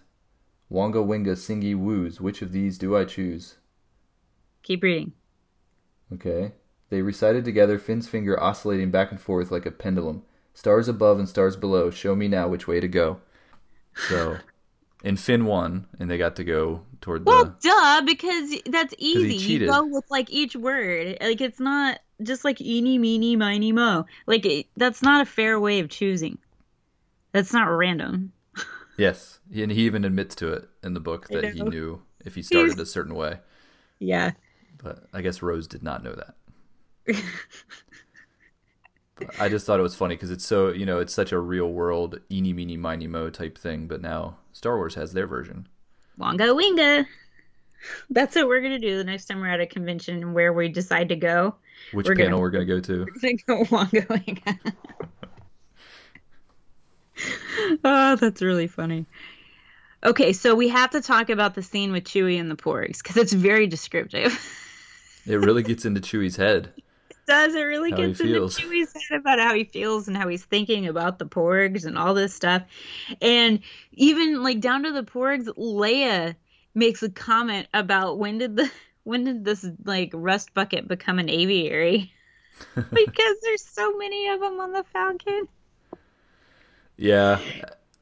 Wonga Winga Singy Woos. Which of these do I choose? Keep reading. Okay. They recited together, Finn's finger oscillating back and forth like a pendulum. Stars above and stars below. Show me now which way to go. So, and Finn won, and they got to go toward the. Well, duh, because that's easy. You go with like each word. Like it's not just like eeny, meeny, miny, mo. Like it, that's not a fair way of choosing. That's not random. Yes, and he even admits to it in the book that he knew if he started a certain way. Yeah. But I guess Rose did not know that. I just thought it was funny because it's so you know it's such a real world eeny meeny miny mo type thing. But now Star Wars has their version. Wonga winga. That's what we're gonna do the next time we're at a convention where we decide to go. Which We're gonna- panel we're gonna go to? We're gonna go Wonga winga. oh, that's really funny. Okay, so we have to talk about the scene with Chewie and the Porgs because it's very descriptive. It really gets into Chewie's head. It does it really How gets into feels. Chewie's head about how he feels and how he's thinking about the porgs and all this stuff. And even like down to the porgs, Leia makes a comment about when did the when did this like rust bucket become an aviary? because there's so many of them on the Falcon. Yeah,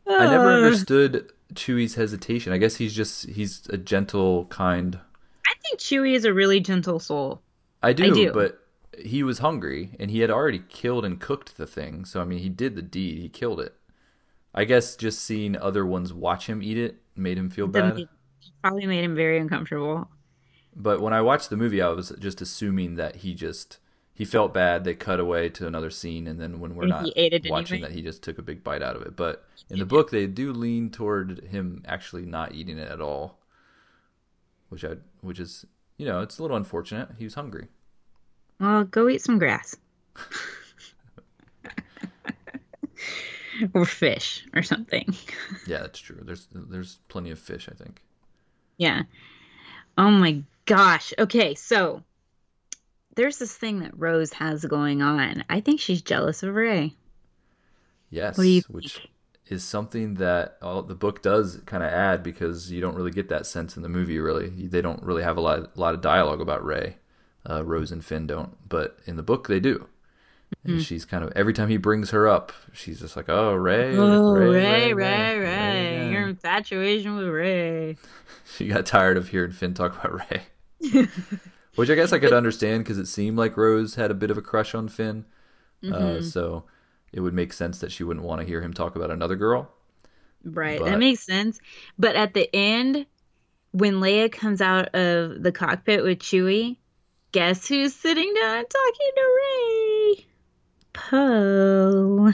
I never uh. understood Chewie's hesitation. I guess he's just he's a gentle, kind. I think Chewie is a really gentle soul. I do, do. but he was hungry and he had already killed and cooked the thing. So I mean, he did the deed. He killed it. I guess just seeing other ones watch him eat it made him feel bad. Probably made him very uncomfortable. But when I watched the movie, I was just assuming that he just he felt bad. They cut away to another scene, and then when we're not it watching that, he just took a big bite out of it. But in the book, they do lean toward him actually not eating it at all, which I which is you know it's a little unfortunate. He was hungry. Well, go eat some grass. or fish or something. Yeah, that's true. There's there's plenty of fish. I think. Yeah. Oh my gosh. Okay, so there's this thing that Rose has going on. I think she's jealous of Rey. Yes, What do you which think? is something that all, the book does kind of add because you don't really get that sense in the movie. Really, they don't really have a lot, lot of dialogue about Rey. Uh, Rose and Finn don't, but in the book they do. Mm-hmm. And she's kind of every time he brings her up, she's just like, "Oh, Rey, Oh, Rey, Rey, Rey, Rey, Rey. again." Your infatuation with Rey. She got tired of hearing Finn talk about Rey, which I guess I could understand because it seemed like Rose had a bit of a crush on Finn. Mm-hmm. Uh, so it would make sense that she wouldn't want to hear him talk about another girl. Right. But- That makes sense. But at the end, when Leia comes out of the cockpit with Chewie, guess who's sitting down talking to Rey? Poe.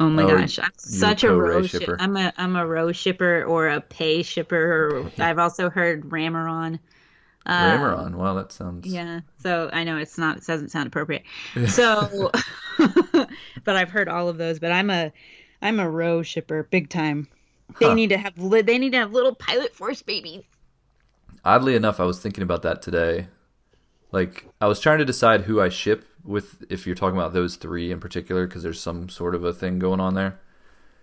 Oh my Oh, gosh, I'm such a Poe Rose shipper. shipper. I'm a I'm a Rose shipper or a Pay shipper. I've also heard Rameron. Rameron. Um, well, that sounds. Yeah. So I know it's not it doesn't sound appropriate. So but I've heard all of those, but I'm a I'm a row shipper big time. They Huh. need to have li- they need to have little pilot force babies. Oddly enough, I was thinking about that today. Like, I was trying to decide who I ship with, if you're talking about those three in particular, because there's some sort of a thing going on there.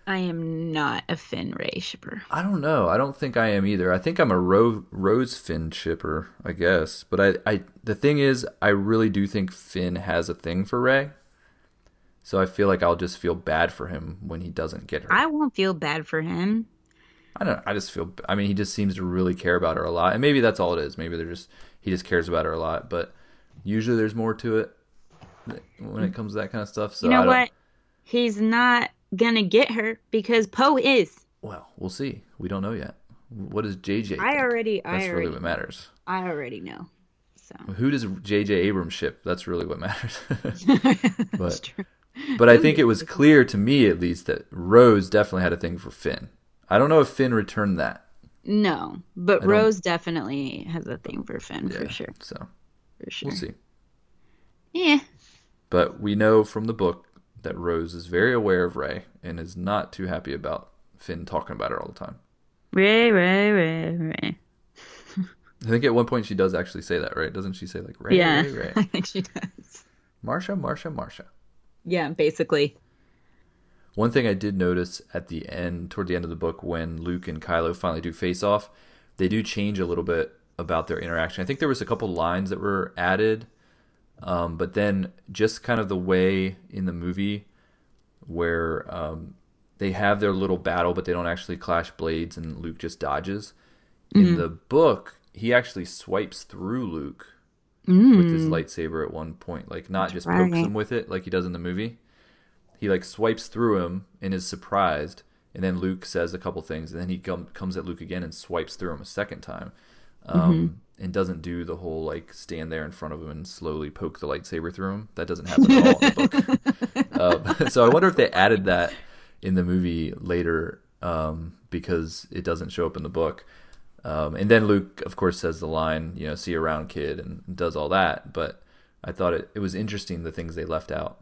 I am not a Finn Rey shipper. I don't know. I don't think I am either. I think I'm a ro- rose Finn shipper, I guess. But I, I, the thing is, I really do think Finn has a thing for Rey. So I feel like I'll just feel bad for him when he doesn't get her. I won't feel bad for him. I don't. I just feel. I mean, he just seems to really care about her a lot, and maybe that's all it is. Maybe they're just he just cares about her a lot. But usually, there's more to it when it comes to that kind of stuff. So you know what? He's not gonna get her because Poe is. Well, we'll see. We don't know yet. What does JJ? I think? already I That's already really what matters. I already know. So Who does JJ Abrams ship? That's really what matters. that's but true. but I think it was clear to me at least that Rose definitely had a thing for Finn. I don't know if Finn returned that. No, but don't- Rose definitely has a thing for Finn for sure. So For sure. we'll see. Yeah. But we know from the book that Rose is very aware of Rey and is not too happy about Finn talking about her all the time. Rey, Rey, Rey, Rey. I think at one point she does actually say that, right? Doesn't she say like Rey, yeah, Rey, I think she does. Marsha, Marsha, Marsha. Yeah, basically. One thing I did notice at the end, toward the end of the book, when Luke and Kylo finally do face off, they do change a little bit about their interaction. I think there was a couple lines that were added, um, but then just kind of the way in the movie where um, they have their little battle, but they don't actually clash blades, and Luke just dodges. In the book, he actually swipes through Luke with his lightsaber at one point, like not just pokes him with it like he does in the movie. He like swipes through him and is surprised and then luke says a couple things and then he com- comes at luke again and swipes through him a second time. Um, and doesn't do the whole like stand there in front of him and slowly poke the lightsaber through him. That doesn't happen at all in the book. Um, so i wonder if they added that in the movie later um, because it doesn't show up in the book. Um, and then luke of course says the line you know see you around kid and does all that. But i thought it, it was interesting the things they left out.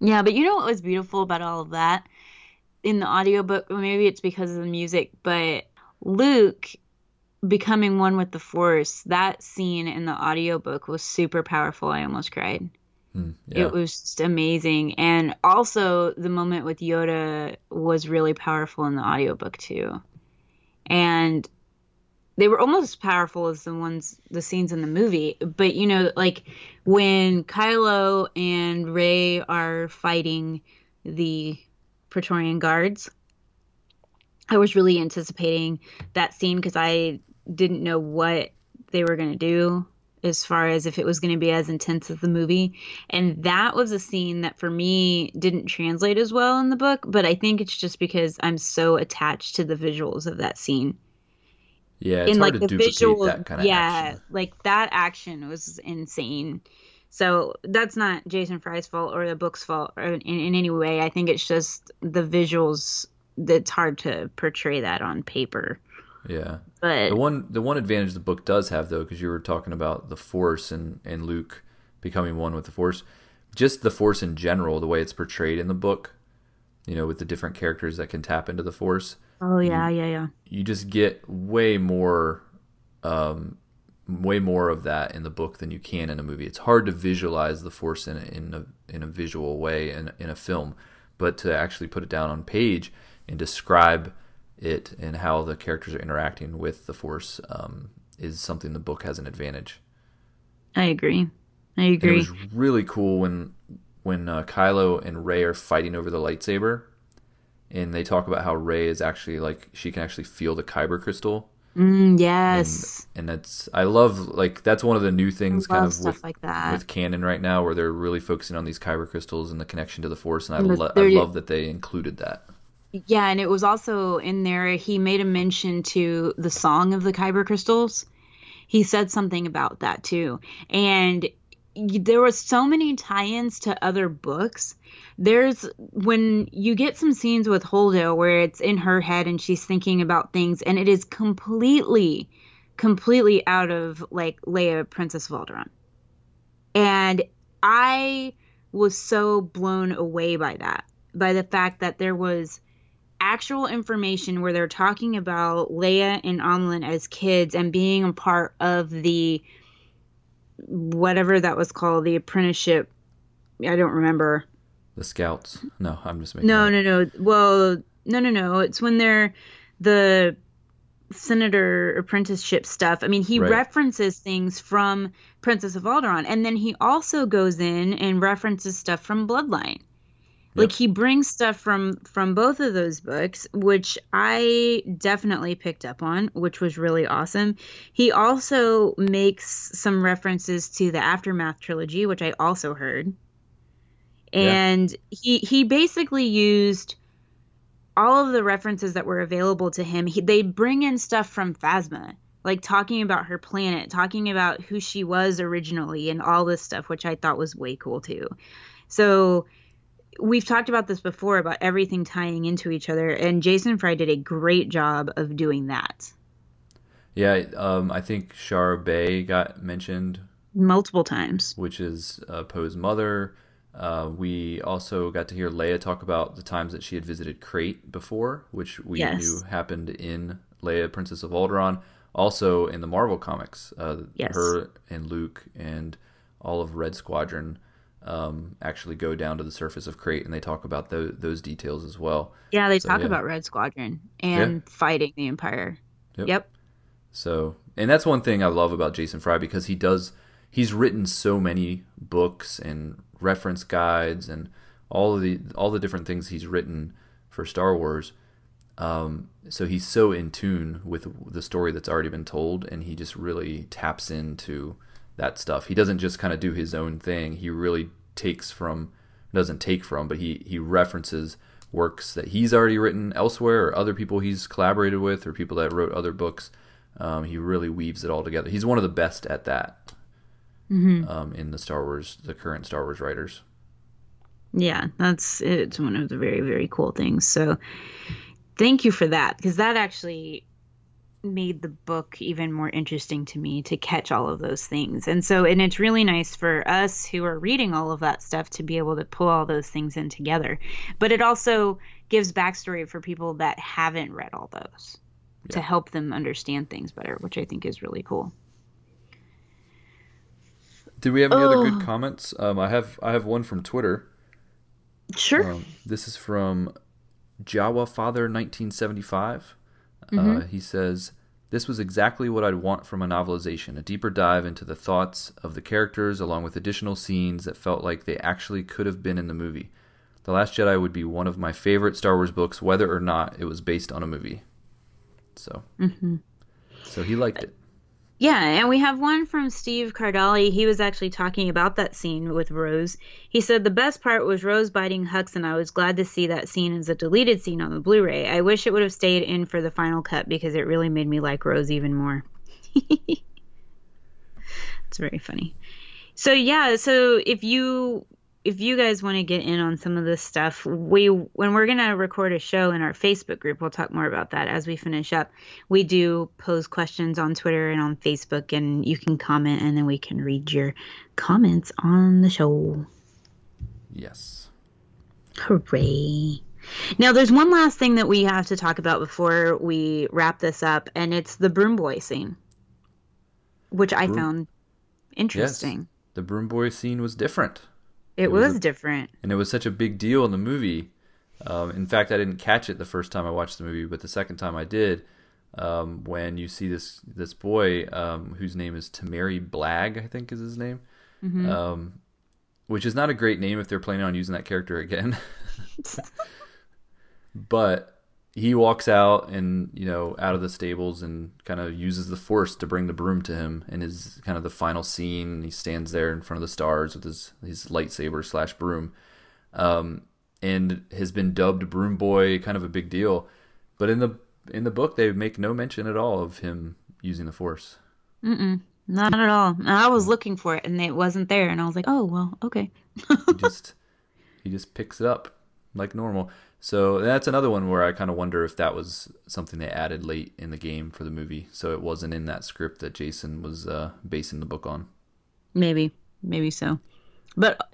Yeah, but you know what was beautiful about all of that? In the audiobook, maybe it's because of the music, but Luke becoming one with the Force, that scene in the audiobook was super powerful. I almost cried. Hmm, yeah. It was just amazing. And also the moment with Yoda was really powerful in the audiobook too. And they were almost as powerful as the ones the scenes in the movie. But you know, like when Kylo and Rey are fighting the Praetorian guards, I was really anticipating that scene because I didn't know what they were going to do as far as if it was going to be as intense as the movie. And that was a scene that for me didn't translate as well in the book, but I think it's just because I'm so attached to the visuals of that scene. Yeah, it's in hard like to the duplicate visual that kind of yeah, action. like that action was insane. So that's not Jason Fry's fault or the book's fault in, in any way. I think it's just the visuals that's hard to portray that on paper. Yeah. But The one the one advantage the book does have though, because you were talking about the Force and and Luke becoming one with the Force, just the Force in general, the way it's portrayed in the book, you know, with the different characters that can tap into the Force, oh yeah, yeah, yeah. you just get way more, um, way more of that in the book than you can in a movie. It's hard to visualize the Force in a, in a in a visual way in in a film, but to actually put it down on page and describe it and how the characters are interacting with the Force um, is something the book has an advantage. I agree. I And it was really cool when when uh, Kylo and Rey are fighting over the lightsaber, and they talk about how Rey is actually like she can actually feel the kyber crystal, Mm, yes. and that's I love like that's one of the new things kind of stuff with like that. with canon right now where they're really focusing on these kyber crystals and the connection to the Force, and I, And lo- I love that they included that. Yeah, and it was also in there. He made a mention to the song of the Kyber crystals. He said something about that too, and there was so many tie-ins to other books. There's when you get some scenes with Holdo where it's in her head and she's thinking about things, and it is completely, completely out of like Leia, Princess of and I was so blown away by that, by the fact that there was actual information where they're talking about Leia and Amilyn as kids and being a part of the whatever that was called, the apprenticeship. I don't remember. The Scouts. No, I'm just making. No, that no, no. Well, no, no, no. It's when they're the senator apprenticeship stuff. I mean, he Right. references things from Princess of Alderaan, and then he also goes in and references stuff from Bloodline. Like he brings stuff from from both of those books, which I definitely picked up on, which was really awesome. He also makes some references to the Aftermath trilogy, which I also heard. And he he basically used all of the references that were available to him. He, they bring in stuff from Phasma, like talking about her planet, talking about who she was originally, and all this stuff, which I thought was way cool too. So we've talked about this before about everything tying into each other, and Jason Fry did a great job of doing that Yeah, um, I think Shara Bey got mentioned multiple times. which is uh, Poe's mother. Uh, we also got to hear Leia talk about the times that she had visited Crait before, which we Yes. knew happened in Leia, Princess of Alderaan. Also in the Marvel comics, uh, Yes. her and Luke and all of Red Squadron um, actually go down to the surface of Crait, and they talk about tho- those details as well. Yeah, they So, talk yeah. about Red Squadron and fighting the Empire. Yep. Yep. So, and that's one thing I love about Jason Fry because he does he's written so many books and reference guides and all of the all the different things he's written for Star Wars. Um, so he's so in tune with the story that's already been told, and he just really taps into that stuff. He doesn't just kind of do his own thing. He really takes from doesn't take from, but he he references works that he's already written elsewhere, or other people he's collaborated with, or people that wrote other books. Um, he really weaves it all together. He's one of the best at that um, in the Star Wars, the current Star Wars writers. Yeah, that's it's one of the very very cool things. So thank you for that because that actually made the book even more interesting to me to catch all of those things. And so and it's really nice for us who are reading all of that stuff to be able to pull all those things in together. But it also gives backstory for people that haven't read all those to help them understand things better, which I think is really cool. Did we have any other Oh. good comments? Um, I have I have one from Twitter. Sure. Um, this is from Jawa Father 1975. Mm-hmm. Uh, he says, This was exactly what I'd want from a novelization a deeper dive into the thoughts of the characters, along with additional scenes that felt like they actually could have been in the movie. The Last Jedi would be one of my favorite Star Wars books, whether or not it was based on a movie. So, Mm-hmm. so he liked it. Yeah, and we have one from Steve Cardali. He was actually talking about that scene with Rose. He said the best part was Rose biting Hux, and I was glad to see that scene as a deleted scene on the Blu-ray. I wish it would have stayed in for the final cut because it really made me like Rose even more. it's very funny. So yeah, so if you if you guys want to get in on some of this stuff, we when we're gonna record a show in our Facebook group, we'll talk more about that as we finish up. We do pose questions on Twitter and on Facebook, and you can comment, and then we can read your comments on the show. Yes. Hooray! Now, there's one last thing that we have to talk about before we wrap this up, and it's the broom boy scene, which I Broom- found interesting. Yes. The broom boy scene was different. It, It was was a- different. and it was such a big deal in the movie. Um, in fact, I didn't catch it the first time I watched the movie, but the second time I did, um, when you see this this boy um, whose name is Temiri Blagg, I think is his name, um, which is not a great name if they're planning on using that character again. but he walks out and you know out of the stables and kind of uses the force to bring the broom to him and his kind of the final scene he stands there in front of the stars with his his lightsaber slash broom um, and has been dubbed broom boy kind of a big deal but in the in the book they make no mention at all of him using the force Mm. Not at all. And I was looking for it, and it wasn't there, and I was like, oh well, okay. he just he just picks it up like normal. So that's another one where I kind of wonder if that was something they added late in the game for the movie, so it wasn't in that script that Jason was uh, basing the book on. Maybe, maybe so. But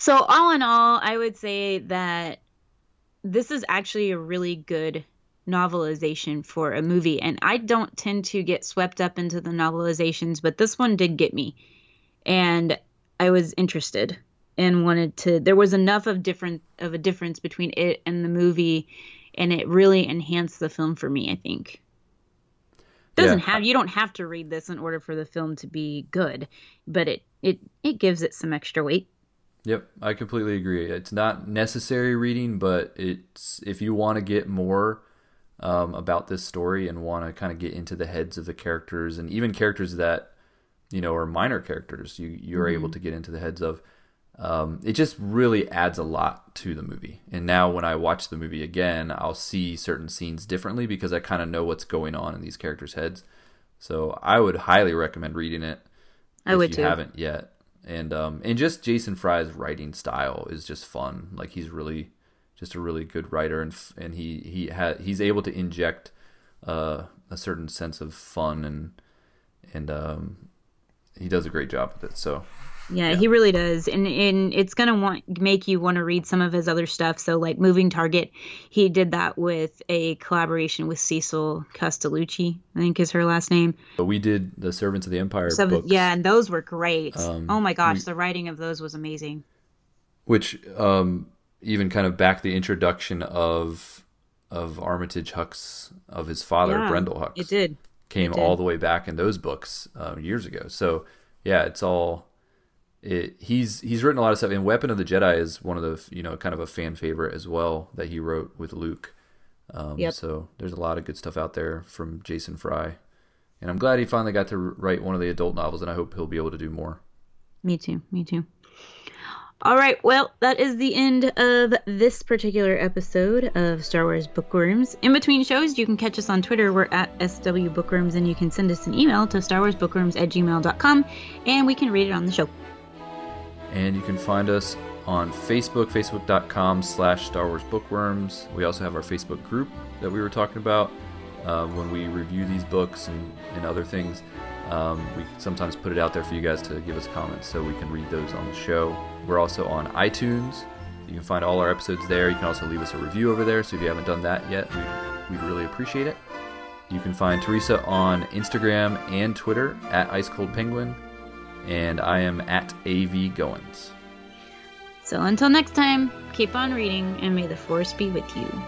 so all in all, I would say that this is actually a really good novelization for a movie and I don't tend to get swept up into the novelizations, but this one did get me. And I was interested and wanted to there was enough of different of a difference between it and the movie and it really enhanced the film for me, I think. it Doesn't Yeah. have you don't have to read this in order for the film to be good, but it it it gives it some extra weight. Yep, I completely agree. It's not necessary reading, but it's if you want to get more um, about this story and want to kind of get into the heads of the characters and even characters that you know are minor characters, you you're able to get into the heads of. Um, it just really adds a lot to the movie. And now when I watch the movie again, I'll see certain scenes differently because I kind of know what's going on in these characters' heads. So I would highly recommend reading it I if would you too. haven't yet. And um and just Jason Fry's writing style is just fun. Like he's really just a really good writer and and he he ha- he's able to inject uh, a certain sense of fun and and um he does a great job with it. So Yeah, he really does, and and it's gonna want make you want to read some of his other stuff. So like Moving Target, he did that with a collaboration with Cecil Castellucci, I think is her last name. but we did the Servants of the Empire So books, yeah, and those were great. Um, oh my gosh, we- the writing of those was amazing. which um even kind of back the introduction of of Armitage Hux's of his father Yeah, Brendol Hux. It did. came It did. all the way back in those books um, years ago. So yeah, it's all. It, he's he's written a lot of stuff, and Weapon of the Jedi is one of the you know kind of a fan favorite as well that he wrote with Luke. Um, Yep. So there's a lot of good stuff out there from Jason Fry, and I'm glad he finally got to write one of the adult novels, and I hope he'll be able to do more. Me too. Me too. All right. Well, that is the end of this particular episode of Star Wars Bookworms. In between shows, you can catch us on Twitter. We're at SW Bookworms, and you can send us an email to starwarsbookworms at gmail.com, and we can read it on the show. And you can find us on Facebook, facebook.com slash Star Wars Bookworms. We also have our Facebook group that we were talking about uh, when we review these books and, and other things. Um, we sometimes put it out there for you guys to give us comments so we can read those on the show. We're also on iTunes. You can find all our episodes there. You can also leave us a review over there. So if you haven't done that yet, we'd, we'd really appreciate it. You can find Teresa on Instagram and Twitter at Ice Cold Penguin, and I am at AV Goins. So until next time, keep on reading, and may the Force be with you.